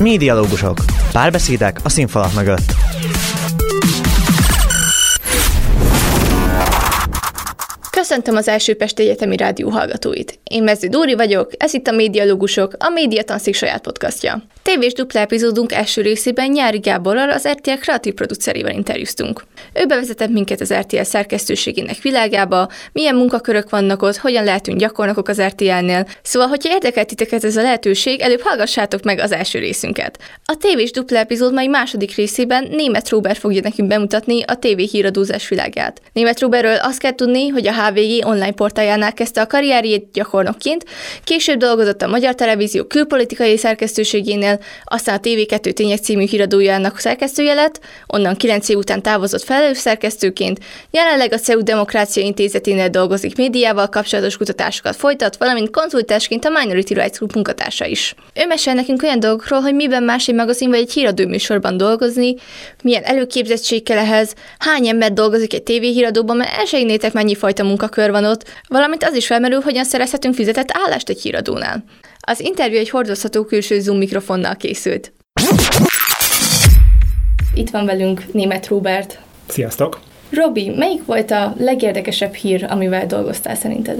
Médialógusok. Párbeszédek a színfalak mögött. Köszöntöm az első Pesti Egyetemi Rádió hallgatóit. Én Mező Dóri vagyok, ez itt a Médialógusok, a Média Tanszik saját podcastja. Tévés dupla epizódunk első részében Nyári Gáborral, az RTL kreatív producerével interjúztunk. Ő bevezetett minket az RTL szerkesztőségének világába, milyen munkakörök vannak ott, hogyan lehetünk gyakornokok az RTL-nél. Szóval, hogyha érdekelt titeket ez a lehetőség, előbb hallgassátok meg az első részünket. A tévés dupla epizód mai második részében Német Robert fogja nekünk bemutatni a TV híradózás világát. Német Robertről azt kell tudni, hogy a HVG online portájánál kezdte a karrierjét gyakornokként, később dolgozott a Magyar Televízió külpolitikai szerkesztőségénél, aztán a TV2 Tények című híradójának szerkesztője lett, onnan 9 év után távozott felelős szerkesztőként, jelenleg a CEU Demokrácia Intézeténél dolgozik médiával kapcsolatos kutatásokat folytat, valamint konzultásként a Minority Rights Group munkatársa is. Ő mesél nekünk olyan dolgokról, hogy miben más egy magazin vagy egy híradó műsorban dolgozni, milyen előképzettség kell ehhez, hány ember dolgozik egy tévéhíradóban, mert el se mennyi fajta munkakör van ott, valamint az is felmerül, hogyan szerezhetünk fizetett állást egy híradónál. Az interjú egy hordozható külső Zoom mikrofonnal készült. Itt van velünk német Robert. Sziasztok! Robi, melyik volt a legérdekesebb hír, amivel dolgoztál szerinted?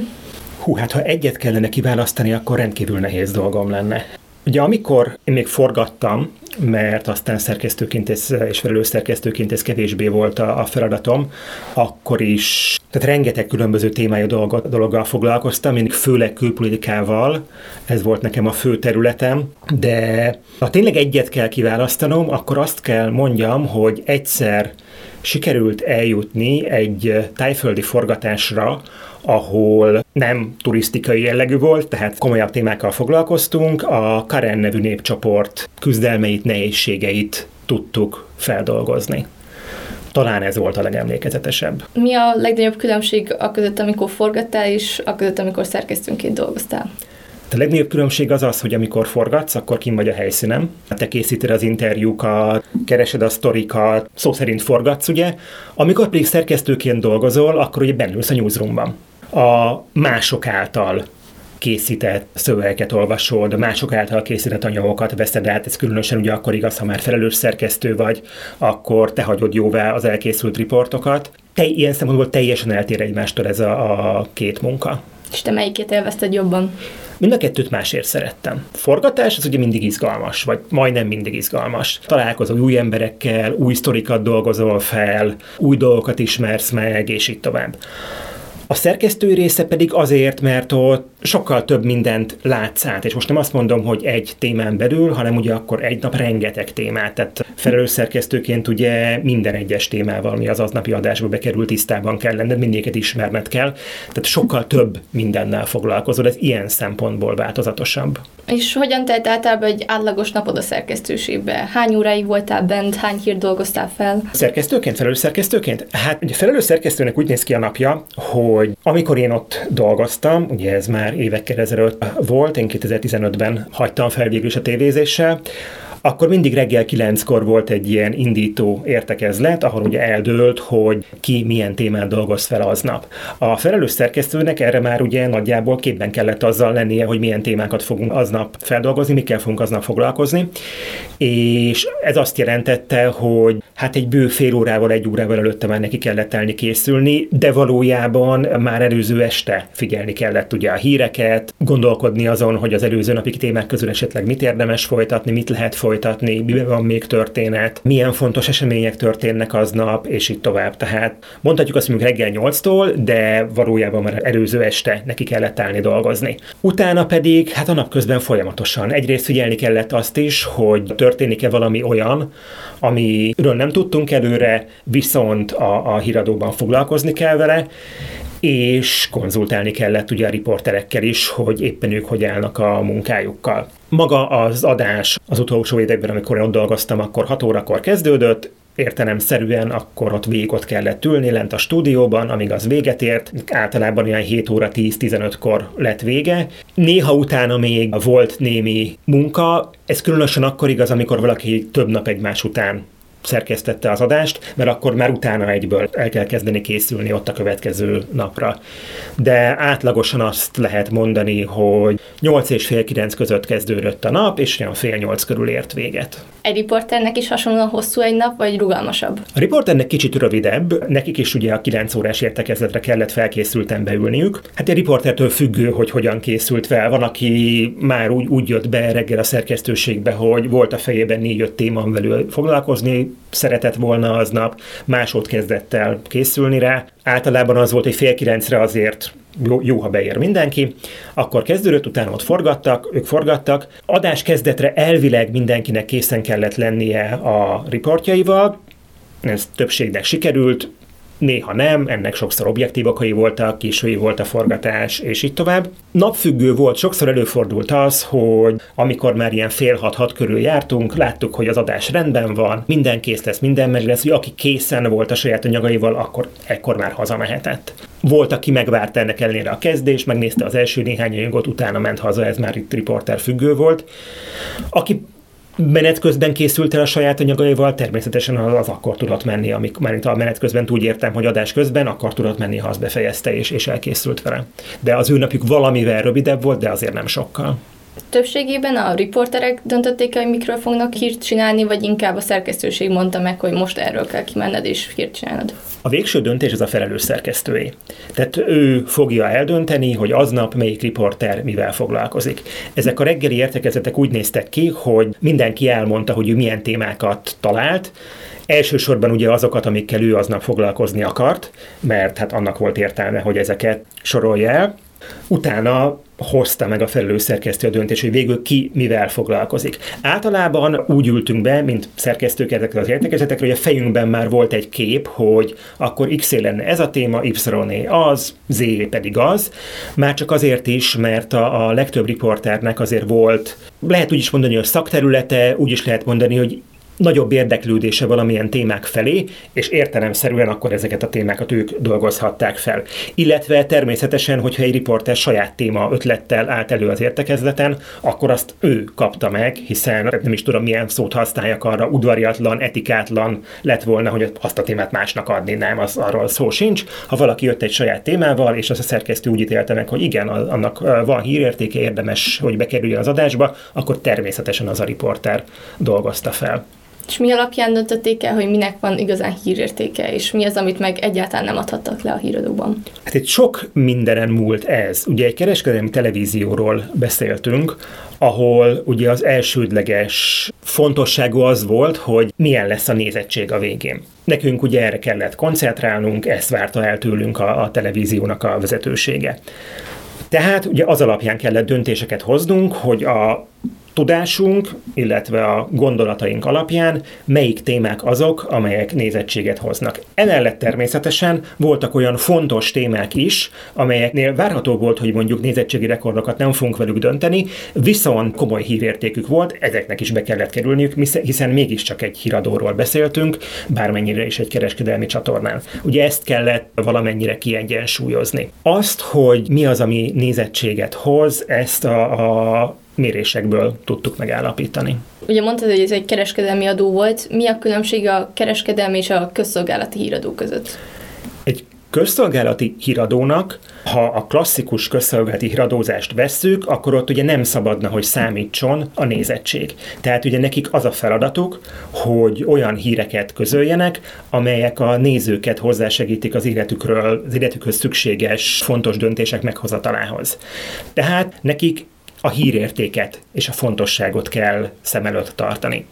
Hú, hát ha egyet kellene kiválasztani, akkor rendkívül nehéz dolgom lenne. Ugye amikor én még forgattam, mert aztán szerkesztőként és, és felelős szerkesztőként ez kevésbé volt a, a feladatom, akkor is tehát rengeteg különböző témájú dolgot, dologgal foglalkoztam, mindig főleg külpolitikával, ez volt nekem a fő területem, de ha tényleg egyet kell kiválasztanom, akkor azt kell mondjam, hogy egyszer sikerült eljutni egy tájföldi forgatásra, ahol nem turisztikai jellegű volt, tehát komolyabb témákkal foglalkoztunk, a Karen nevű népcsoport küzdelmeit, nehézségeit tudtuk feldolgozni. Talán ez volt a legemlékezetesebb. Mi a legnagyobb különbség a között, amikor forgattál, és a között, amikor szerkesztőnként dolgoztál? A legnagyobb különbség az az, hogy amikor forgatsz, akkor kim vagy a helyszínen. Te készíted az interjúkat, keresed a sztorikat, szó szerint forgatsz, ugye. Amikor pedig szerkesztőként dolgozol, akkor ugye bennülsz a newsroomban. A mások által készített szövegeket olvasod, mások által készített anyagokat veszed át, ez különösen ugye akkor igaz, ha már felelős szerkesztő vagy, akkor te hagyod jóvá az elkészült riportokat. Te, ilyen szempontból teljesen eltér egymástól ez a, a két munka. És te melyiket élvezted jobban? Mind a kettőt másért szerettem. Forgatás az ugye mindig izgalmas, vagy majdnem mindig izgalmas. Találkozol új emberekkel, új sztorikat dolgozol fel, új dolgokat ismersz meg, és így tovább. A szerkesztő része pedig azért, mert ott sokkal több mindent látsz át, és most nem azt mondom, hogy egy témán belül, hanem ugye akkor egy nap rengeteg témát, tehát felelős szerkesztőként ugye minden egyes témával, mi az aznapi adásba bekerül, tisztában kell lenned, mindéket ismerned kell, tehát sokkal több mindennel foglalkozol, ez ilyen szempontból változatosabb. És hogyan telt általában egy átlagos napod a szerkesztőségbe? Hány óráig voltál bent, hány hírt dolgoztál fel? Szerkesztőként, felelős szerkesztőként? Hát ugye felelős szerkesztőnek úgy néz ki a napja, hogy amikor én ott dolgoztam, ugye ez már évekkel ezelőtt volt, én 2015-ben hagytam fel végül is a tévézéssel, akkor mindig reggel kilenckor volt egy ilyen indító értekezlet, ahol ugye eldőlt, hogy ki milyen témán dolgoz fel aznap. A felelős szerkesztőnek erre már ugye nagyjából képben kellett azzal lennie, hogy milyen témákat fogunk aznap feldolgozni, mikkel fogunk aznap foglalkozni, és ez azt jelentette, hogy hát egy bő fél órával, egy órával előtte már neki kellett elni készülni, de valójában már előző este figyelni kellett ugye a híreket, gondolkodni azon, hogy az előző napi témák közül esetleg mit érdemes folytatni, mit lehet folytatni, miben van még történet, milyen fontos események történnek aznap, és így tovább. Tehát mondhatjuk azt mondjuk reggel 8-tól, de valójában már előző este neki kellett állni dolgozni. Utána pedig, hát a napközben folyamatosan. Egyrészt figyelni kellett azt is, hogy történik-e valami olyan, amiről nem tudtunk előre, viszont a, a híradóban foglalkozni kell vele, és konzultálni kellett ugye a riporterekkel is, hogy éppen ők hogy állnak a munkájukkal. Maga az adás az utolsó években, amikor ott dolgoztam, akkor 6 órakor kezdődött, értelemszerűen akkor ott végig ott kellett ülni lent a stúdióban, amíg az véget ért. Általában ilyen 7 óra 10-15-kor lett vége. Néha utána még volt némi munka, ez különösen akkor igaz, amikor valaki több nap egymás után szerkesztette az adást, mert akkor már utána egyből el kell kezdeni készülni ott a következő napra. De átlagosan azt lehet mondani, hogy 8 és fél 9 között kezdődött a nap, és olyan fél 8 körül ért véget. Egy riporternek is hasonlóan hosszú egy nap, vagy rugalmasabb? A riporternek kicsit rövidebb, nekik is ugye a 9 órás értekezletre kellett felkészülten beülniük. Hát egy riportertől függő, hogy hogyan készült fel. Van, aki már úgy, úgy jött be reggel a szerkesztőségbe, hogy volt a fejében négy-öt téma, amivel foglalkozni szeretett volna aznap, másod kezdett el készülni rá. Általában az volt, hogy fél kilencre azért jó, jó, ha beér mindenki, akkor kezdődött, utána ott forgattak, ők forgattak. Adás kezdetre elvileg mindenkinek készen kellett lennie a riportjaival, ez többségnek sikerült, néha nem, ennek sokszor objektív okai voltak, késői volt a forgatás, és így tovább. Napfüggő volt, sokszor előfordult az, hogy amikor már ilyen fél hat-hat körül jártunk, láttuk, hogy az adás rendben van, minden kész lesz, minden meg lesz, hogy aki készen volt a saját anyagaival, akkor ekkor már hazamehetett. Volt, aki megvárta ennek ellenére a kezdés, megnézte az első néhány anyagot, utána ment haza, ez már itt riporter függő volt. Aki menet közben készült el a saját anyagaival, természetesen az akkor tudott menni, amik, mert a menet közben úgy értem, hogy adás közben, akkor tudott menni, ha azt befejezte és, és elkészült vele. De az ő napjuk valamivel rövidebb volt, de azért nem sokkal. Többségében a riporterek döntötték el, hogy mikről fognak hírt csinálni, vagy inkább a szerkesztőség mondta meg, hogy most erről kell kimenned és hírt csinálnod? A végső döntés az a felelős szerkesztőé. Tehát ő fogja eldönteni, hogy aznap melyik riporter mivel foglalkozik. Ezek a reggeli értekezetek úgy néztek ki, hogy mindenki elmondta, hogy ő milyen témákat talált, Elsősorban ugye azokat, amikkel ő aznap foglalkozni akart, mert hát annak volt értelme, hogy ezeket sorolja el. Utána hozta meg a felelős szerkesztő a döntés, hogy végül ki mivel foglalkozik. Általában úgy ültünk be, mint szerkesztők ezekre az értekezetekre, hogy a fejünkben már volt egy kép, hogy akkor X lenne ez a téma, y az, Z pedig az. Már csak azért is, mert a, a legtöbb riporternek azért volt, lehet úgy is mondani, hogy szakterülete, úgy is lehet mondani, hogy nagyobb érdeklődése valamilyen témák felé, és értelemszerűen akkor ezeket a témákat ők dolgozhatták fel. Illetve természetesen, hogyha egy riporter saját téma ötlettel állt elő az értekezleten, akkor azt ő kapta meg, hiszen nem is tudom milyen szót használjak arra, udvariatlan, etikátlan lett volna, hogy azt a témát másnak adni, nem, az arról szó sincs. Ha valaki jött egy saját témával, és az a szerkesztő úgy ítélte meg, hogy igen, annak van hírértéke, érdemes, hogy bekerüljön az adásba, akkor természetesen az a riporter dolgozta fel. És mi alapján döntötték el, hogy minek van igazán hírértéke, és mi az, amit meg egyáltalán nem adhattak le a híradóban? Hát itt sok mindenen múlt ez. Ugye egy kereskedelmi televízióról beszéltünk, ahol ugye az elsődleges fontosságú az volt, hogy milyen lesz a nézettség a végén. Nekünk ugye erre kellett koncentrálnunk, ezt várta el tőlünk a, a televíziónak a vezetősége. Tehát ugye az alapján kellett döntéseket hoznunk, hogy a tudásunk, illetve a gondolataink alapján melyik témák azok, amelyek nézettséget hoznak. Emellett természetesen voltak olyan fontos témák is, amelyeknél várható volt, hogy mondjuk nézettségi rekordokat nem fogunk velük dönteni, viszont komoly hírértékük volt, ezeknek is be kellett kerülniük, hiszen mégiscsak egy híradóról beszéltünk, bármennyire is egy kereskedelmi csatornán. Ugye ezt kellett valamennyire kiegyensúlyozni. Azt, hogy mi az, ami nézettséget hoz, ezt a, a mérésekből tudtuk megállapítani. Ugye mondtad, hogy ez egy kereskedelmi adó volt. Mi a különbség a kereskedelmi és a közszolgálati híradó között? Egy közszolgálati híradónak, ha a klasszikus közszolgálati híradózást vesszük, akkor ott ugye nem szabadna, hogy számítson a nézettség. Tehát ugye nekik az a feladatuk, hogy olyan híreket közöljenek, amelyek a nézőket hozzásegítik az életükről, az életükhöz szükséges, fontos döntések meghozatalához. Tehát nekik a hírértéket és a fontosságot kell szem előtt tartani.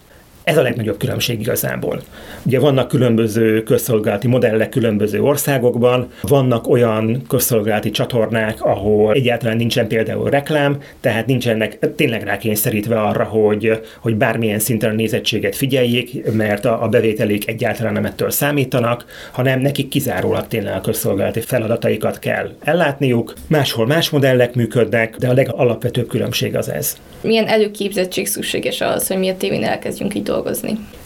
Ez a legnagyobb különbség igazából. Ugye vannak különböző közszolgálati modellek különböző országokban, vannak olyan közszolgálati csatornák, ahol egyáltalán nincsen például reklám, tehát nincsenek tényleg rákényszerítve arra, hogy, hogy bármilyen szinten a nézettséget figyeljék, mert a, a bevételék egyáltalán nem ettől számítanak, hanem nekik kizárólag tényleg a közszolgálati feladataikat kell ellátniuk. Máshol más modellek működnek, de a legalapvetőbb különbség az ez. Milyen előképzettség szükséges az, hogy mi a tévén elkezdjünk így dolgozni?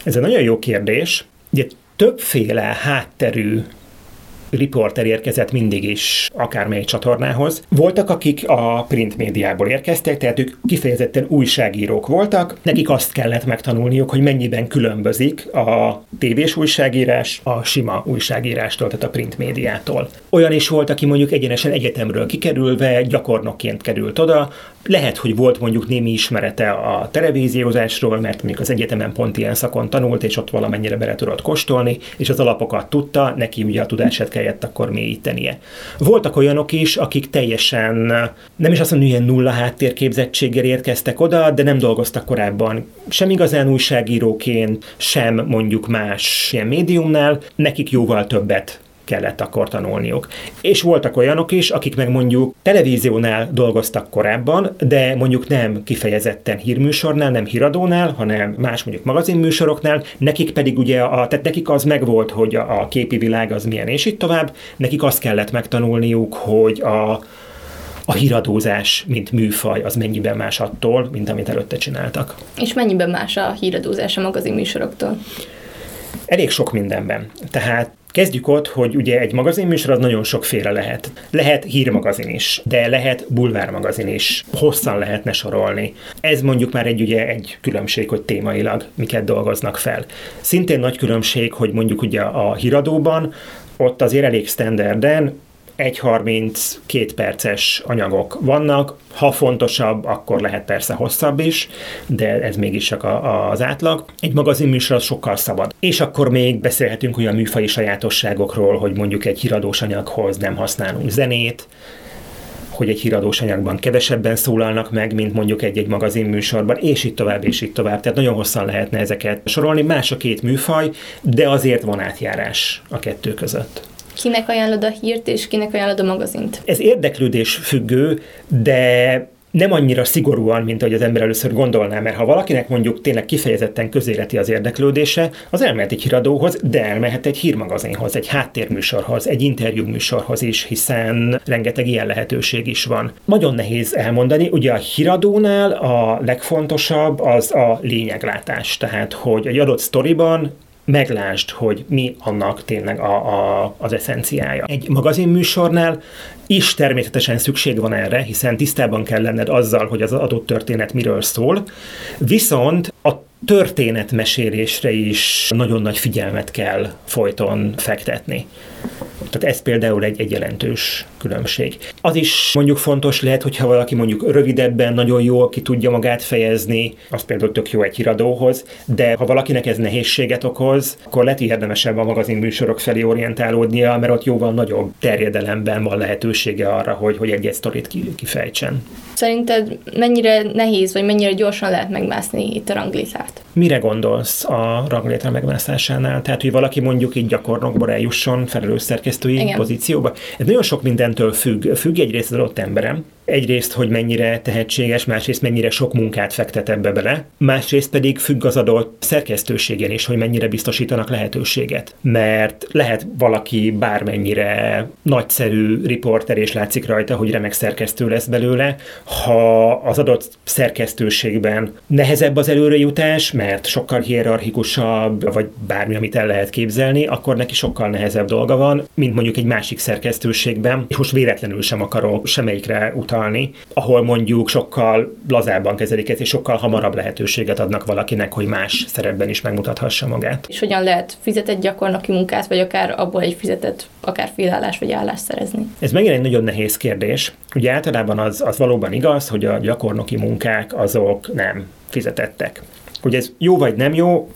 Ez egy nagyon jó kérdés. Ugye többféle hátterű riporter érkezett mindig is akármely csatornához. Voltak, akik a print médiából érkeztek, tehát ők kifejezetten újságírók voltak, nekik azt kellett megtanulniuk, hogy mennyiben különbözik a tévés újságírás a sima újságírástól, tehát a print médiától. Olyan is volt, aki mondjuk egyenesen egyetemről kikerülve gyakornokként került oda, lehet, hogy volt mondjuk némi ismerete a televíziózásról, mert mondjuk az egyetemen pont ilyen szakon tanult, és ott valamennyire bele tudott kóstolni, és az alapokat tudta, neki ugye a tudását kellett akkor mélyítenie. Voltak olyanok is, akik teljesen, nem is azt mondom, ilyen nulla háttérképzettséggel érkeztek oda, de nem dolgoztak korábban sem igazán újságíróként, sem mondjuk más ilyen médiumnál, nekik jóval többet kellett akkor tanulniuk. És voltak olyanok is, akik meg mondjuk televíziónál dolgoztak korábban, de mondjuk nem kifejezetten hírműsornál, nem híradónál, hanem más mondjuk magazinműsoroknál, nekik pedig ugye, a, tehát nekik az megvolt, hogy a, a képi világ az milyen, és itt tovább, nekik azt kellett megtanulniuk, hogy a, a híradózás, mint műfaj, az mennyiben más attól, mint amit előtte csináltak. És mennyiben más a híradózás a magazinműsoroktól? Elég sok mindenben. Tehát Kezdjük ott, hogy ugye egy magazinműsor az nagyon sokféle lehet. Lehet hírmagazin is, de lehet bulvármagazin is. Hosszan lehetne sorolni. Ez mondjuk már egy ugye egy különbség, hogy témailag miket dolgoznak fel. Szintén nagy különbség, hogy mondjuk ugye a híradóban ott azért elég standarden 1.32 perces anyagok vannak, ha fontosabb, akkor lehet persze hosszabb is, de ez mégis csak a, az átlag. Egy magazinműsor az sokkal szabad. És akkor még beszélhetünk olyan műfai sajátosságokról, hogy mondjuk egy híradós anyaghoz nem használunk zenét, hogy egy híradós anyagban kevesebben szólalnak meg, mint mondjuk egy-egy magazinműsorban, és itt tovább, és itt tovább. Tehát nagyon hosszan lehetne ezeket sorolni. Más a két műfaj, de azért van átjárás a kettő között. Kinek ajánlod a hírt, és kinek ajánlod a magazint? Ez érdeklődés függő, de nem annyira szigorúan, mint ahogy az ember először gondolná, mert ha valakinek mondjuk tényleg kifejezetten közéleti az érdeklődése, az elmehet egy híradóhoz, de elmehet egy hírmagazinhoz, egy háttérműsorhoz, egy interjúműsorhoz is, hiszen rengeteg ilyen lehetőség is van. Nagyon nehéz elmondani, ugye a híradónál a legfontosabb az a lényeglátás, tehát hogy egy adott sztoriban meglásd, hogy mi annak tényleg a, a, az eszenciája. Egy magazinműsornál is természetesen szükség van erre, hiszen tisztában kell lenned azzal, hogy az adott történet miről szól, viszont a történetmesélésre is nagyon nagy figyelmet kell folyton fektetni. Tehát ez például egy, egy jelentős különbség. Az is mondjuk fontos lehet, hogyha valaki mondjuk rövidebben nagyon jól ki tudja magát fejezni, az például tök jó egy híradóhoz, de ha valakinek ez nehézséget okoz, akkor lehet érdemesebb a magazinműsorok felé orientálódnia, mert ott jóval nagyobb terjedelemben van lehetősége arra, hogy, hogy egy-egy sztorit kifejtsen. Szerinted mennyire nehéz, vagy mennyire gyorsan lehet megmászni itt a ranglétrát? Mire gondolsz a ranglétra megmászásánál? Tehát, hogy valaki mondjuk így gyakornokból eljusson felelős szerkesztői Igen. pozícióba? Ez nagyon sok mindentől függ. Függ egyrészt az adott emberem, egyrészt, hogy mennyire tehetséges, másrészt mennyire sok munkát fektet ebbe bele, másrészt pedig függ az adott szerkesztőségen is, hogy mennyire biztosítanak lehetőséget. Mert lehet valaki bármennyire nagyszerű riporter, és látszik rajta, hogy remek szerkesztő lesz belőle, ha az adott szerkesztőségben nehezebb az előrejutás, mert sokkal hierarchikusabb, vagy bármi, amit el lehet képzelni, akkor neki sokkal nehezebb dolga van, mint mondjuk egy másik szerkesztőségben, és most véletlenül sem akarok semmelyikre utalni, ahol mondjuk sokkal lazábban kezelik ezt, és sokkal hamarabb lehetőséget adnak valakinek, hogy más szerepben is megmutathassa magát. És hogyan lehet fizetett gyakornoki munkát, vagy akár abból egy fizetett, akár félállás vagy állást szerezni? Ez megint egy nagyon nehéz kérdés. Ugye általában az, az valóban igaz, hogy a gyakornoki munkák azok nem fizetettek. Hogy ez jó vagy nem jó,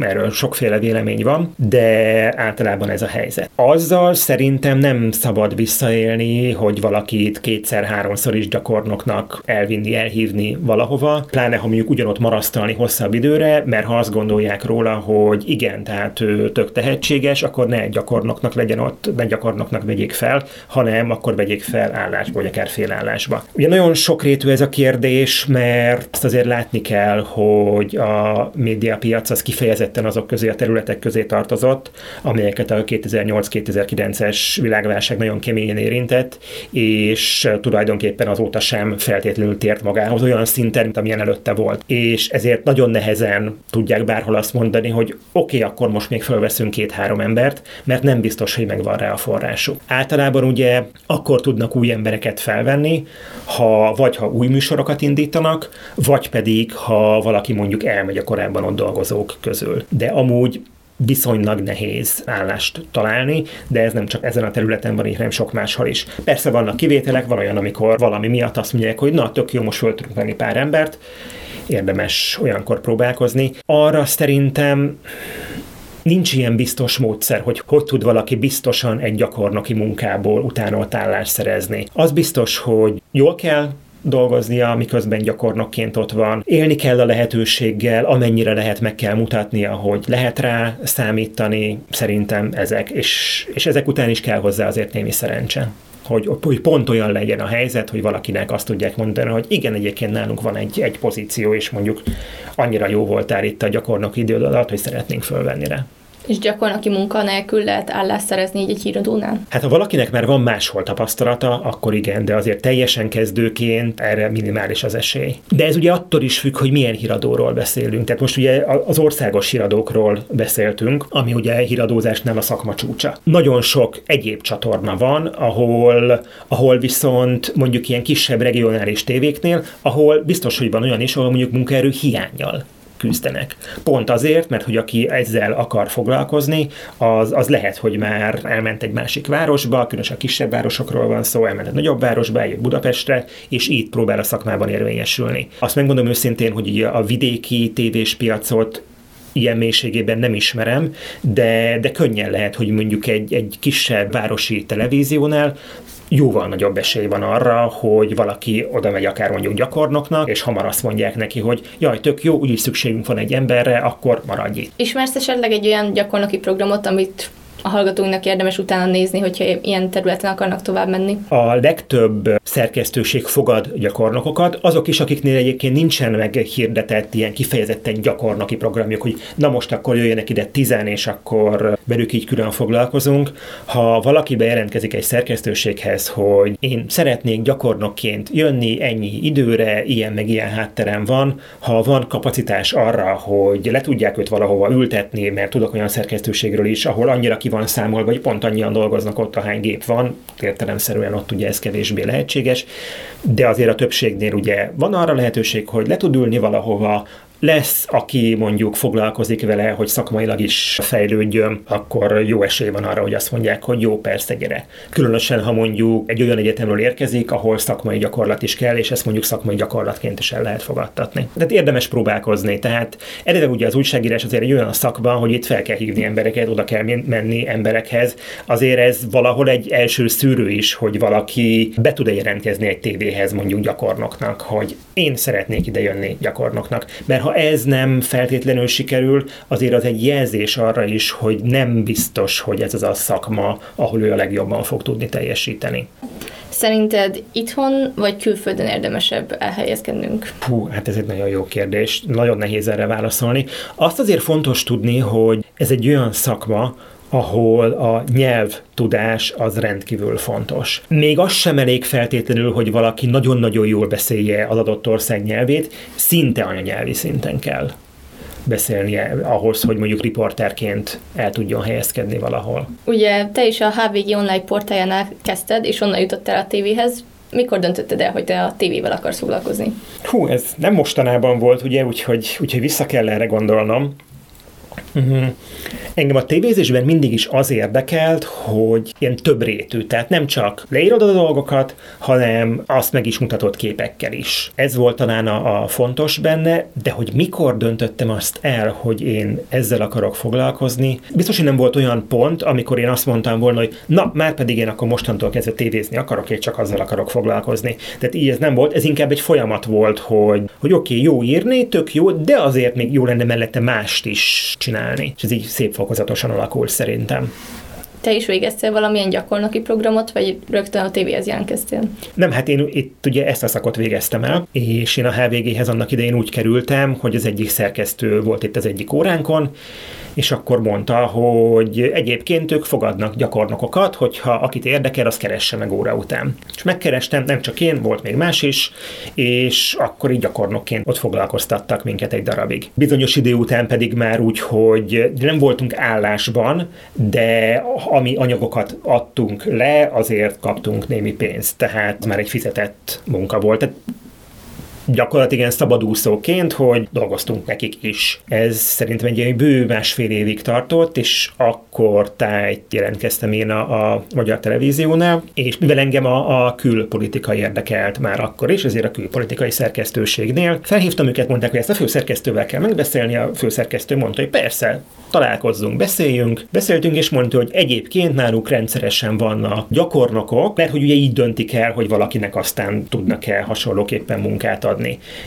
erről sokféle vélemény van, de általában ez a helyzet. Azzal szerintem nem szabad visszaélni, hogy valakit kétszer-háromszor is gyakornoknak elvinni, elhívni valahova, pláne ha mondjuk ugyanott marasztalni hosszabb időre, mert ha azt gondolják róla, hogy igen, tehát ő tök tehetséges, akkor ne gyakornoknak legyen ott, ne gyakornoknak vegyék fel, hanem akkor vegyék fel állásba, vagy akár félállásba. Ugye nagyon sokrétű ez a kérdés, mert azt azért látni kell, hogy a médiapiac az kifejezetten kifejezetten azok közé a területek közé tartozott, amelyeket a 2008-2009-es világválság nagyon keményen érintett, és tulajdonképpen azóta sem feltétlenül tért magához olyan szinten, mint amilyen előtte volt. És ezért nagyon nehezen tudják bárhol azt mondani, hogy oké, okay, akkor most még fölveszünk két-három embert, mert nem biztos, hogy megvan rá a forrásuk. Általában ugye akkor tudnak új embereket felvenni, ha vagy ha új műsorokat indítanak, vagy pedig ha valaki mondjuk elmegy a korábban ott dolgozók közül. De amúgy viszonylag nehéz állást találni, de ez nem csak ezen a területen van, hanem sok máshol is. Persze vannak kivételek, van olyan, amikor valami miatt azt mondják, hogy na, tök jó, most föl tudunk venni pár embert, érdemes olyankor próbálkozni. Arra szerintem nincs ilyen biztos módszer, hogy hogy tud valaki biztosan egy gyakornoki munkából utána állást szerezni. Az biztos, hogy jól kell dolgoznia, miközben gyakornokként ott van. Élni kell a lehetőséggel, amennyire lehet meg kell mutatnia, hogy lehet rá számítani, szerintem ezek, és, és ezek után is kell hozzá azért némi szerencse hogy, hogy pont olyan legyen a helyzet, hogy valakinek azt tudják mondani, hogy igen, egyébként nálunk van egy, egy pozíció, és mondjuk annyira jó voltál itt a gyakornoki idő alatt, hogy szeretnénk fölvenni rá. És gyakornoki munka nélkül lehet állást szerezni így egy híradónál? Hát ha valakinek már van máshol tapasztalata, akkor igen, de azért teljesen kezdőként erre minimális az esély. De ez ugye attól is függ, hogy milyen híradóról beszélünk. Tehát most ugye az országos híradókról beszéltünk, ami ugye híradózásnál a szakma csúcsa. Nagyon sok egyéb csatorna van, ahol, ahol viszont mondjuk ilyen kisebb regionális tévéknél, ahol biztos, hogy van olyan is, ahol mondjuk munkaerő hiányjal küzdenek. Pont azért, mert hogy aki ezzel akar foglalkozni, az, az lehet, hogy már elment egy másik városba, különösen a kisebb városokról van szó, elment egy nagyobb városba, eljött Budapestre, és így próbál a szakmában érvényesülni. Azt megmondom őszintén, hogy a vidéki tévés piacot ilyen mélységében nem ismerem, de, de könnyen lehet, hogy mondjuk egy, egy kisebb városi televíziónál jóval nagyobb esély van arra, hogy valaki oda megy akár mondjuk gyakornoknak, és hamar azt mondják neki, hogy jaj, tök jó, úgyis szükségünk van egy emberre, akkor maradj itt. Ismersz esetleg egy olyan gyakornoki programot, amit a hallgatóinknak érdemes utána nézni, hogyha ilyen területen akarnak tovább menni? A legtöbb szerkesztőség fogad gyakornokokat, azok is, akiknél egyébként nincsen meg hirdetett ilyen kifejezetten gyakornoki programjuk, hogy na most akkor jöjjenek ide tizen, és akkor velük így külön foglalkozunk. Ha valaki bejelentkezik egy szerkesztőséghez, hogy én szeretnék gyakornokként jönni ennyi időre, ilyen meg ilyen hátterem van, ha van kapacitás arra, hogy le tudják őt valahova ültetni, mert tudok olyan szerkesztőségről is, ahol annyira ki van számolva, hogy pont annyian dolgoznak ott, ahány gép van, értelemszerűen ott ugye ez kevésbé lehetséges, de azért a többségnél ugye van arra lehetőség, hogy le tud ülni valahova, lesz, aki mondjuk foglalkozik vele, hogy szakmailag is fejlődjön, akkor jó esély van arra, hogy azt mondják, hogy jó, persze, gyere. Különösen, ha mondjuk egy olyan egyetemről érkezik, ahol szakmai gyakorlat is kell, és ezt mondjuk szakmai gyakorlatként is el lehet fogadtatni. Tehát érdemes próbálkozni. Tehát eleve ugye az újságírás azért egy olyan szakma, hogy itt fel kell hívni embereket, oda kell menni emberekhez. Azért ez valahol egy első szűrő is, hogy valaki be tud-e jelentkezni egy tévéhez mondjuk gyakornoknak, hogy én szeretnék ide jönni gyakornoknak. Mert ha ez nem feltétlenül sikerül, azért az egy jelzés arra is, hogy nem biztos, hogy ez az a szakma, ahol ő a legjobban fog tudni teljesíteni. Szerinted itthon vagy külföldön érdemesebb elhelyezkednünk? Hú, hát ez egy nagyon jó kérdés. Nagyon nehéz erre válaszolni. Azt azért fontos tudni, hogy ez egy olyan szakma, ahol a nyelvtudás az rendkívül fontos. Még az sem elég feltétlenül, hogy valaki nagyon-nagyon jól beszélje az adott ország nyelvét, szinte anyanyelvi szinten kell beszélnie ahhoz, hogy mondjuk riporterként el tudjon helyezkedni valahol. Ugye te is a HVG online portájánál kezdted, és onnan jutottál a tévéhez. Mikor döntötted el, hogy te a tévével akarsz foglalkozni? Hú, ez nem mostanában volt, ugye, úgyhogy, úgyhogy vissza kell erre gondolnom. Uh-huh. Engem a tévézésben mindig is az érdekelt, hogy ilyen több rétű, tehát nem csak leírod a dolgokat, hanem azt meg is mutatott képekkel is. Ez volt talán a, a fontos benne, de hogy mikor döntöttem azt el, hogy én ezzel akarok foglalkozni, biztos, hogy nem volt olyan pont, amikor én azt mondtam volna, hogy na, már pedig én akkor mostantól kezdve tévézni akarok, és csak azzal akarok foglalkozni. Tehát így ez nem volt, ez inkább egy folyamat volt, hogy, hogy oké, okay, jó írni, tök jó, de azért még jó lenne mellette mást is csinálni. És ez így szép fokozatosan alakul szerintem. Te is végeztél valamilyen gyakornoki programot, vagy rögtön a tévéhez jelentkeztél? Nem, hát én itt ugye ezt a szakot végeztem el, és én a HVG-hez annak idején úgy kerültem, hogy az egyik szerkesztő volt itt az egyik óránkon, és akkor mondta, hogy egyébként ők fogadnak gyakornokokat, hogyha akit érdekel, az keresse meg óra után. És megkerestem, nem csak én, volt még más is, és akkor így gyakornokként ott foglalkoztattak minket egy darabig. Bizonyos idő után pedig már úgy, hogy nem voltunk állásban, de ami anyagokat adtunk le, azért kaptunk némi pénzt, tehát már egy fizetett munka volt. Tehát gyakorlatilag ilyen szabadúszóként, hogy dolgoztunk nekik is. Ez szerintem egy ilyen bő másfél évig tartott, és akkor tájt jelentkeztem én a, a magyar televíziónál, és mivel engem a, a külpolitika érdekelt már akkor is, ezért a külpolitikai szerkesztőségnél felhívtam őket, mondták, hogy ezt a főszerkesztővel kell megbeszélni, a főszerkesztő mondta, hogy persze, találkozzunk, beszéljünk. Beszéltünk, és mondta, hogy egyébként náluk rendszeresen vannak gyakornokok, mert hogy ugye így döntik el, hogy valakinek aztán tudnak-e hasonlóképpen munkát adni.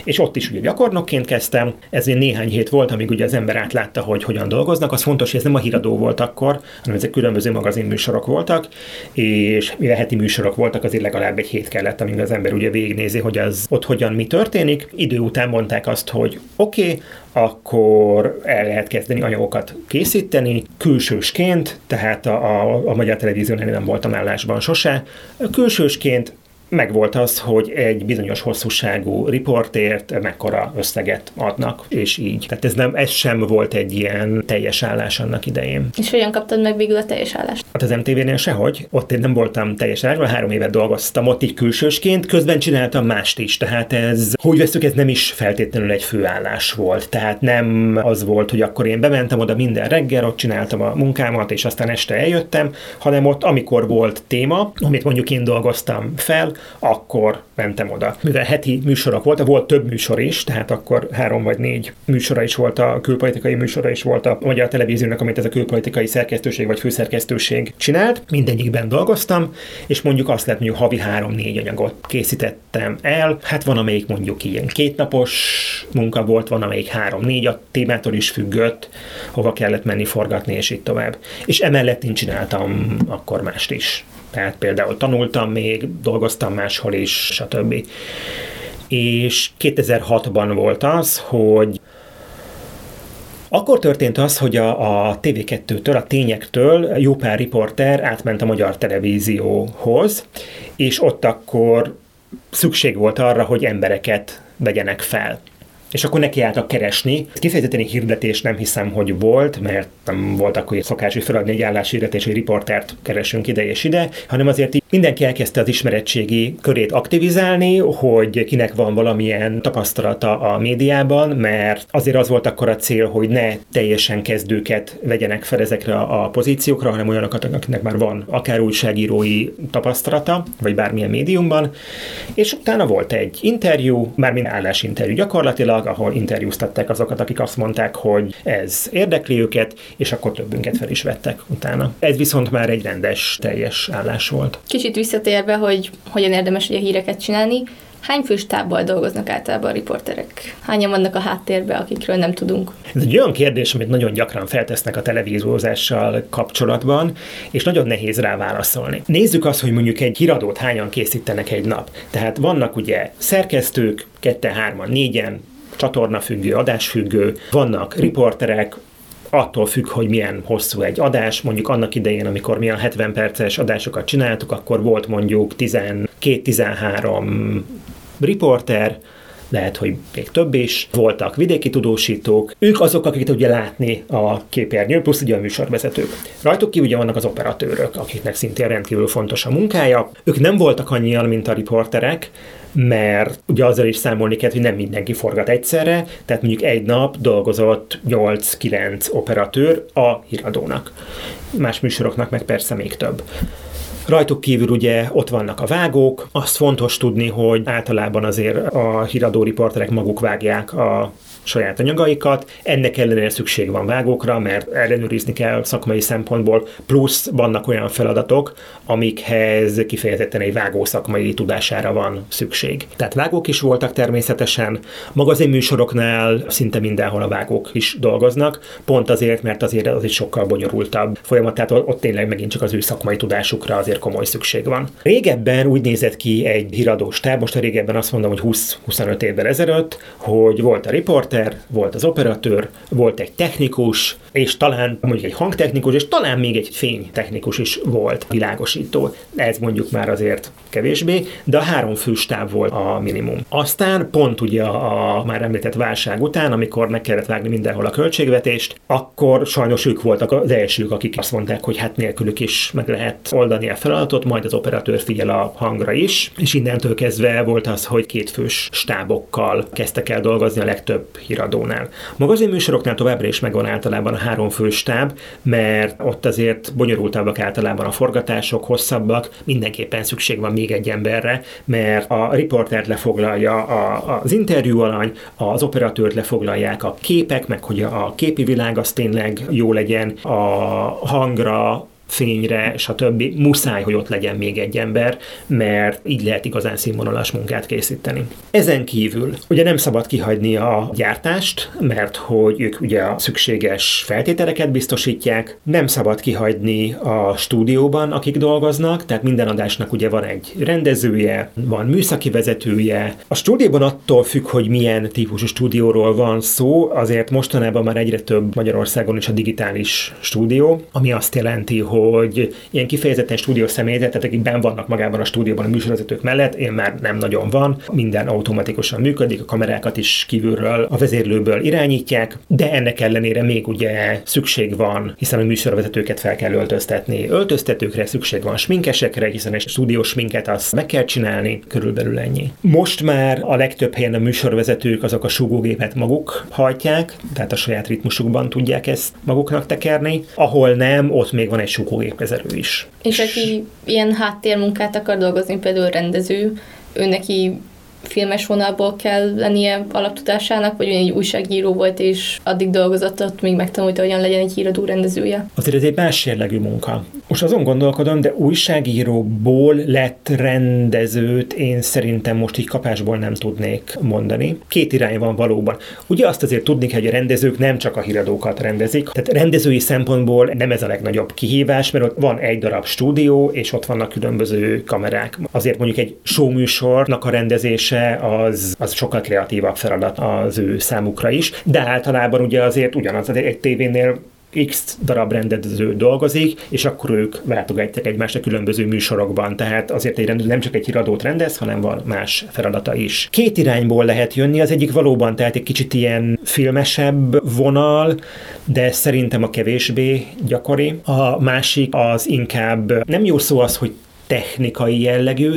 És ott is ugye gyakornokként kezdtem, ez néhány hét volt, amíg ugye az ember átlátta, hogy hogyan dolgoznak. Az fontos, hogy ez nem a híradó volt akkor, hanem ezek különböző magazinműsorok voltak, és mivel heti műsorok voltak, azért legalább egy hét kellett, amíg az ember ugye végignézi, hogy az ott hogyan mi történik. Idő után mondták azt, hogy oké, okay, akkor el lehet kezdeni anyagokat készíteni, külsősként, tehát a, a, a Magyar Televíziónál nem voltam állásban sose, külsősként megvolt az, hogy egy bizonyos hosszúságú riportért mekkora összeget adnak, és így. Tehát ez, nem, ez sem volt egy ilyen teljes állás annak idején. És hogyan kaptad meg végül a teljes állást? Hát az MTV-nél sehogy. Ott én nem voltam teljes állásban, három évet dolgoztam ott így külsősként, közben csináltam mást is. Tehát ez, hogy veszük, ez nem is feltétlenül egy főállás volt. Tehát nem az volt, hogy akkor én bementem oda minden reggel, ott csináltam a munkámat, és aztán este eljöttem, hanem ott, amikor volt téma, amit mondjuk én dolgoztam fel, akkor mentem oda. Mivel heti műsorok volt, volt több műsor is, tehát akkor három vagy négy műsora is volt, a külpolitikai műsora is volt a magyar televíziónak, amit ez a külpolitikai szerkesztőség vagy főszerkesztőség csinált. Mindegyikben dolgoztam, és mondjuk azt lehet, mondjuk havi három-négy anyagot készítettem el. Hát van, amelyik mondjuk ilyen kétnapos munka volt, van, amelyik három-négy, a témától is függött, hova kellett menni forgatni, és így tovább. És emellett én csináltam akkor mást is. Tehát például tanultam még, dolgoztam máshol is, stb. És 2006-ban volt az, hogy akkor történt az, hogy a, a TV2-től, a tényektől jó pár riporter átment a magyar televízióhoz, és ott akkor szükség volt arra, hogy embereket vegyenek fel és akkor nekiálltak keresni. Kifejezetten egy hirdetés nem hiszem, hogy volt, mert nem volt akkor szokás, hogy feladni egy álláshirdetés, hogy riportert keresünk ide és ide, hanem azért így mindenki elkezdte az ismeretségi körét aktivizálni, hogy kinek van valamilyen tapasztalata a médiában, mert azért az volt akkor a cél, hogy ne teljesen kezdőket vegyenek fel ezekre a pozíciókra, hanem olyanokat, akiknek már van akár újságírói tapasztalata, vagy bármilyen médiumban. És utána volt egy interjú, bármilyen állásinterjú gyakorlatilag, blog, ahol interjúztatták azokat, akik azt mondták, hogy ez érdekli őket, és akkor többünket fel is vettek utána. Ez viszont már egy rendes, teljes állás volt. Kicsit visszatérve, hogy hogyan érdemes ugye híreket csinálni, Hány fős tábbal dolgoznak általában a riporterek? Hányan vannak a háttérben, akikről nem tudunk? Ez egy olyan kérdés, amit nagyon gyakran feltesznek a televíziózással kapcsolatban, és nagyon nehéz rá válaszolni. Nézzük azt, hogy mondjuk egy híradót hányan készítenek egy nap. Tehát vannak ugye szerkesztők, kette, hárman, négyen, csatornafüggő, adásfüggő, vannak riporterek, attól függ, hogy milyen hosszú egy adás. Mondjuk annak idején, amikor mi a 70 perces adásokat csináltuk, akkor volt mondjuk 12-13 riporter, lehet, hogy még több is. Voltak vidéki tudósítók, ők azok, akiket ugye látni a képernyőn, plusz ugye a műsorvezetők. Rajtuk ki ugye vannak az operatőrök, akiknek szintén rendkívül fontos a munkája. Ők nem voltak annyian, mint a riporterek, mert ugye azzal is számolni kell, hogy nem mindenki forgat egyszerre, tehát mondjuk egy nap dolgozott 8-9 operatőr a híradónak. Más műsoroknak meg persze még több. Rajtuk kívül ugye ott vannak a vágók, azt fontos tudni, hogy általában azért a híradó riporterek maguk vágják a saját anyagaikat, ennek ellenére szükség van vágókra, mert ellenőrizni kell szakmai szempontból, plusz vannak olyan feladatok, amikhez kifejezetten egy vágó szakmai tudására van szükség. Tehát vágók is voltak természetesen, magazinműsoroknál szinte mindenhol a vágók is dolgoznak, pont azért, mert azért az is sokkal bonyolultabb folyamat, tehát ott tényleg megint csak az ő szakmai tudásukra azért komoly szükség van. Régebben úgy nézett ki egy híradó stáb, most a régebben azt mondom, hogy 20-25 évvel ezelőtt, hogy volt a riporter, volt az operatőr, volt egy technikus, és talán mondjuk egy hangtechnikus, és talán még egy fénytechnikus is volt, világosító. Ez mondjuk már azért kevésbé, de a három főstáb volt a minimum. Aztán pont ugye a, már említett válság után, amikor meg kellett vágni mindenhol a költségvetést, akkor sajnos ők voltak az elsők, akik azt mondták, hogy hát nélkülük is meg lehet oldani a feladatot, majd az operatőr figyel a hangra is, és innentől kezdve volt az, hogy kétfős stábokkal kezdtek el dolgozni a legtöbb híradónál. Magazinműsoroknál továbbra is megvan általában a három fő stáb, mert ott azért bonyolultabbak általában a forgatások, hosszabbak, mindenképpen szükség van még egy emberre, mert a riportert lefoglalja a, az interjú alany, az operatőrt lefoglalják a képek, meg hogy a képi világ az tényleg jó legyen, a hangra fényre, stb. Muszáj, hogy ott legyen még egy ember, mert így lehet igazán színvonalas munkát készíteni. Ezen kívül ugye nem szabad kihagyni a gyártást, mert hogy ők ugye a szükséges feltételeket biztosítják, nem szabad kihagyni a stúdióban, akik dolgoznak, tehát minden adásnak ugye van egy rendezője, van műszaki vezetője. A stúdióban attól függ, hogy milyen típusú stúdióról van szó, azért mostanában már egyre több Magyarországon is a digitális stúdió, ami azt jelenti, hogy hogy ilyen kifejezetten stúdiós személyzet, tehát akik ben vannak magában a stúdióban a műsorvezetők mellett, én már nem nagyon van, minden automatikusan működik, a kamerákat is kívülről a vezérlőből irányítják, de ennek ellenére még ugye szükség van, hiszen a műsorvezetőket fel kell öltöztetni, öltöztetőkre szükség van sminkesekre, hiszen egy stúdiós minket azt meg kell csinálni, körülbelül ennyi. Most már a legtöbb helyen a műsorvezetők azok a súgógépet maguk hajtják, tehát a saját ritmusukban tudják ezt maguknak tekerni, ahol nem, ott még van egy súgógépkezelő is. És aki ilyen háttérmunkát akar dolgozni, például rendező, ő neki filmes vonalból kell lennie alaptudásának, vagy egy újságíró volt, és addig dolgozott ott, míg megtanulta, hogyan legyen egy híradó rendezője? Azért ez egy más jellegű munka. Most azon gondolkodom, de újságíróból lett rendezőt én szerintem most így kapásból nem tudnék mondani. Két irány van valóban. Ugye azt azért tudni hogy a rendezők nem csak a híradókat rendezik, tehát rendezői szempontból nem ez a legnagyobb kihívás, mert ott van egy darab stúdió, és ott vannak különböző kamerák. Azért mondjuk egy showműsornak a rendezése megcsináltatása az, az sokkal kreatívabb feladat az ő számukra is, de általában ugye azért ugyanaz, egy tévénél X darab rendező dolgozik, és akkor ők váltogatják egymást a különböző műsorokban. Tehát azért egy rendező nem csak egy híradót rendez, hanem van más feladata is. Két irányból lehet jönni, az egyik valóban tehát egy kicsit ilyen filmesebb vonal, de szerintem a kevésbé gyakori. A másik az inkább, nem jó szó az, hogy technikai jellegű,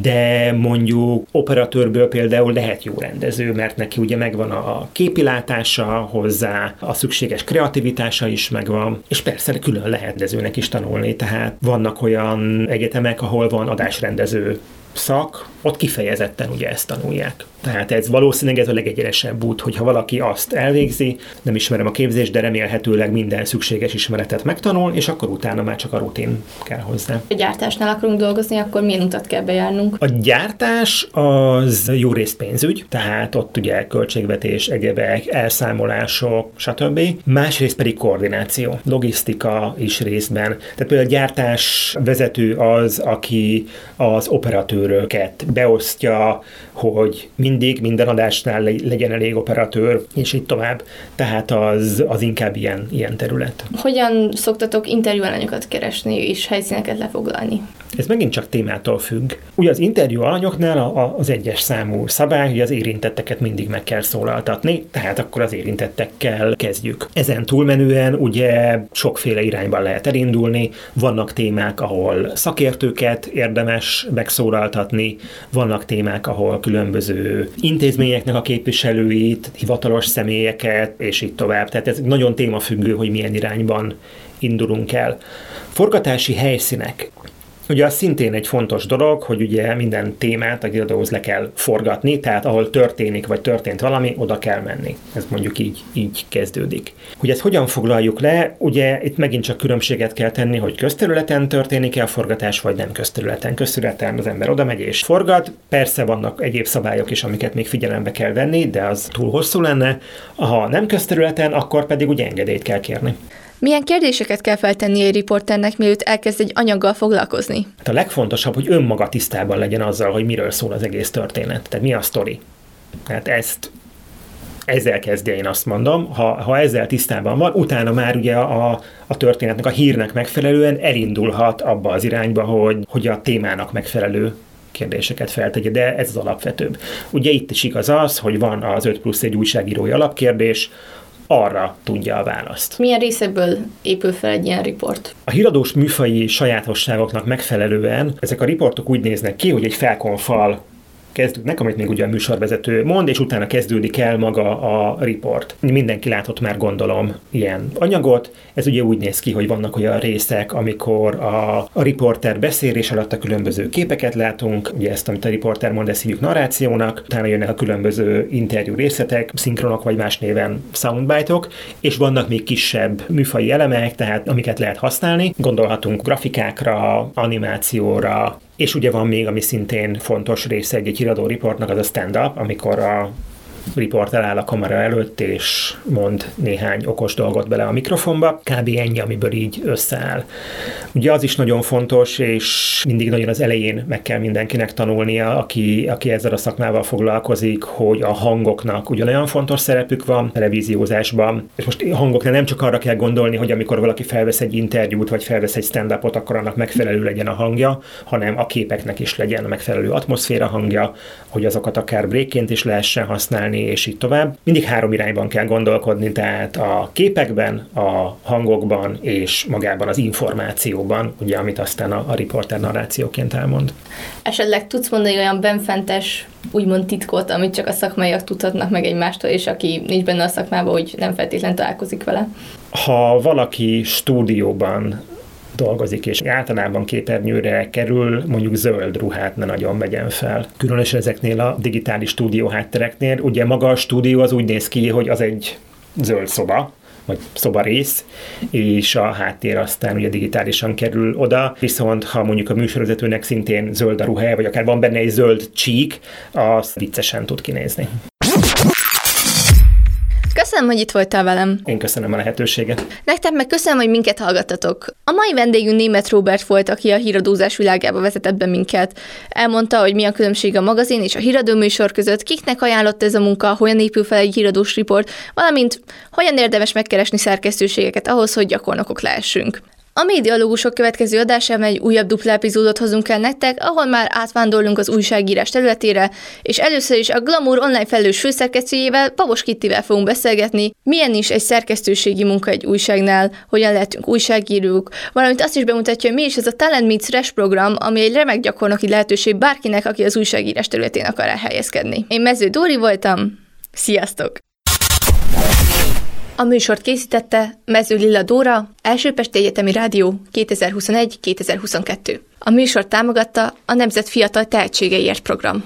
de mondjuk operatőrből például lehet jó rendező, mert neki ugye megvan a képilátása hozzá, a szükséges kreativitása is megvan, és persze külön lehet rendezőnek is tanulni, tehát vannak olyan egyetemek, ahol van adásrendező szak, ott kifejezetten ugye ezt tanulják. Tehát ez valószínűleg ez a legegyenesebb út, hogyha valaki azt elvégzi, nem ismerem a képzést, de remélhetőleg minden szükséges ismeretet megtanul, és akkor utána már csak a rutin kell hozzá. A gyártásnál akarunk dolgozni, akkor milyen utat kell bejárnunk? A gyártás az jó rész pénzügy, tehát ott ugye költségvetés, egyebek, elszámolások, stb. Másrészt pedig koordináció, logisztika is részben. Tehát például a gyártás vezető az, aki az operatőröket beosztja, hogy mindig minden adásnál legyen elég operatőr, és így tovább. Tehát az, az inkább ilyen, ilyen terület. Hogyan szoktatok interjúalanyokat keresni és helyszíneket lefoglalni? Ez megint csak témától függ. Ugye az interjú alanyoknál az egyes számú szabály, hogy az érintetteket mindig meg kell szólaltatni, tehát akkor az érintettekkel kezdjük. Ezen túlmenően ugye sokféle irányban lehet elindulni, vannak témák, ahol szakértőket érdemes megszólaltatni, vannak témák, ahol különböző intézményeknek a képviselőit, hivatalos személyeket, és így tovább. Tehát ez nagyon témafüggő, hogy milyen irányban indulunk el. Forgatási helyszínek. Ugye az szintén egy fontos dolog, hogy ugye minden témát a híradóhoz le kell forgatni, tehát ahol történik vagy történt valami, oda kell menni. Ez mondjuk így, így kezdődik. Hogy ezt hogyan foglaljuk le, ugye itt megint csak különbséget kell tenni, hogy közterületen történik-e a forgatás, vagy nem közterületen. Közterületen az ember oda megy és forgat. Persze vannak egyéb szabályok is, amiket még figyelembe kell venni, de az túl hosszú lenne. Ha nem közterületen, akkor pedig ugye engedélyt kell kérni. Milyen kérdéseket kell feltenni egy riporternek, mielőtt elkezd egy anyaggal foglalkozni? Hát a legfontosabb, hogy önmaga tisztában legyen azzal, hogy miről szól az egész történet. Tehát mi a sztori. Tehát ezt ezzel kezdje, én azt mondom. Ha, ha ezzel tisztában van, utána már ugye a, a történetnek, a hírnek megfelelően elindulhat abba az irányba, hogy, hogy a témának megfelelő kérdéseket feltegye, de ez az alapvetőbb. Ugye itt is igaz az, hogy van az 5 plusz egy újságírói alapkérdés, arra tudja a választ. Milyen részekből épül fel egy ilyen riport? A híradós műfai sajátosságoknak megfelelően ezek a riportok úgy néznek ki, hogy egy felkonfal kezdődnek, amit még ugye a műsorvezető mond, és utána kezdődik el maga a report. Mindenki látott már gondolom ilyen anyagot. Ez ugye úgy néz ki, hogy vannak olyan részek, amikor a, a riporter beszélés alatt a különböző képeket látunk, ugye ezt, amit a riporter mond, ezt hívjuk narrációnak, utána jönnek a különböző interjú részletek, szinkronok vagy más néven soundbite-ok, és vannak még kisebb műfai elemek, tehát amiket lehet használni. Gondolhatunk grafikákra, animációra, és ugye van még, ami szintén fontos része egy, egy híradó riportnak, az a stand-up, amikor a riporter áll a kamera előtt, és mond néhány okos dolgot bele a mikrofonba. Kb. ennyi, amiből így összeáll. Ugye az is nagyon fontos, és mindig nagyon az elején meg kell mindenkinek tanulnia, aki, aki ezzel a szakmával foglalkozik, hogy a hangoknak ugyanolyan fontos szerepük van televíziózásban. És most hangoknál nem csak arra kell gondolni, hogy amikor valaki felvesz egy interjút, vagy felvesz egy stand-upot, akkor annak megfelelő legyen a hangja, hanem a képeknek is legyen a megfelelő atmoszféra hangja, hogy azokat akár breakként is lehessen használni, és így tovább. Mindig három irányban kell gondolkodni, tehát a képekben, a hangokban és magában az információban, ugye, amit aztán a, a riporter narrációként elmond. Esetleg tudsz mondani olyan benfentes úgymond titkot, amit csak a szakmaiak tudhatnak meg egymástól, és aki nincs benne a szakmában, hogy nem feltétlenül találkozik vele? Ha valaki stúdióban dolgozik, és általában képernyőre kerül, mondjuk zöld ruhát ne nagyon vegyen fel. Különösen ezeknél a digitális stúdió háttereknél, ugye maga a stúdió az úgy néz ki, hogy az egy zöld szoba, vagy szobarész, és a háttér aztán ugye digitálisan kerül oda, viszont ha mondjuk a műsorvezetőnek szintén zöld a ruhája, vagy akár van benne egy zöld csík, az viccesen tud kinézni. Köszönöm, hogy itt voltál velem. Én köszönöm a lehetőséget. Nektek meg köszönöm, hogy minket hallgattatok. A mai vendégünk német Robert volt, aki a híradózás világába vezetett be minket. Elmondta, hogy mi a különbség a magazin és a híradó műsor között, kiknek ajánlott ez a munka, hogyan épül fel egy híradós riport, valamint hogyan érdemes megkeresni szerkesztőségeket ahhoz, hogy gyakornokok lehessünk. A médialógusok következő adásában egy újabb dupla epizódot hozunk el nektek, ahol már átvándorlunk az újságírás területére, és először is a Glamour online felelős főszerkesztőjével, Pavos Kittivel fogunk beszélgetni, milyen is egy szerkesztőségi munka egy újságnál, hogyan lehetünk újságírók, valamint azt is bemutatja, hogy mi is ez a Talent Meets Res program, ami egy remek gyakornoki lehetőség bárkinek, aki az újságírás területén akar elhelyezkedni. Én Mező Dóri voltam, sziasztok! A műsort készítette Mező Lilla Dóra, Elsőpesti Egyetemi Rádió 2021-2022. A műsort támogatta a Nemzet Fiatal Tehetségeiért program.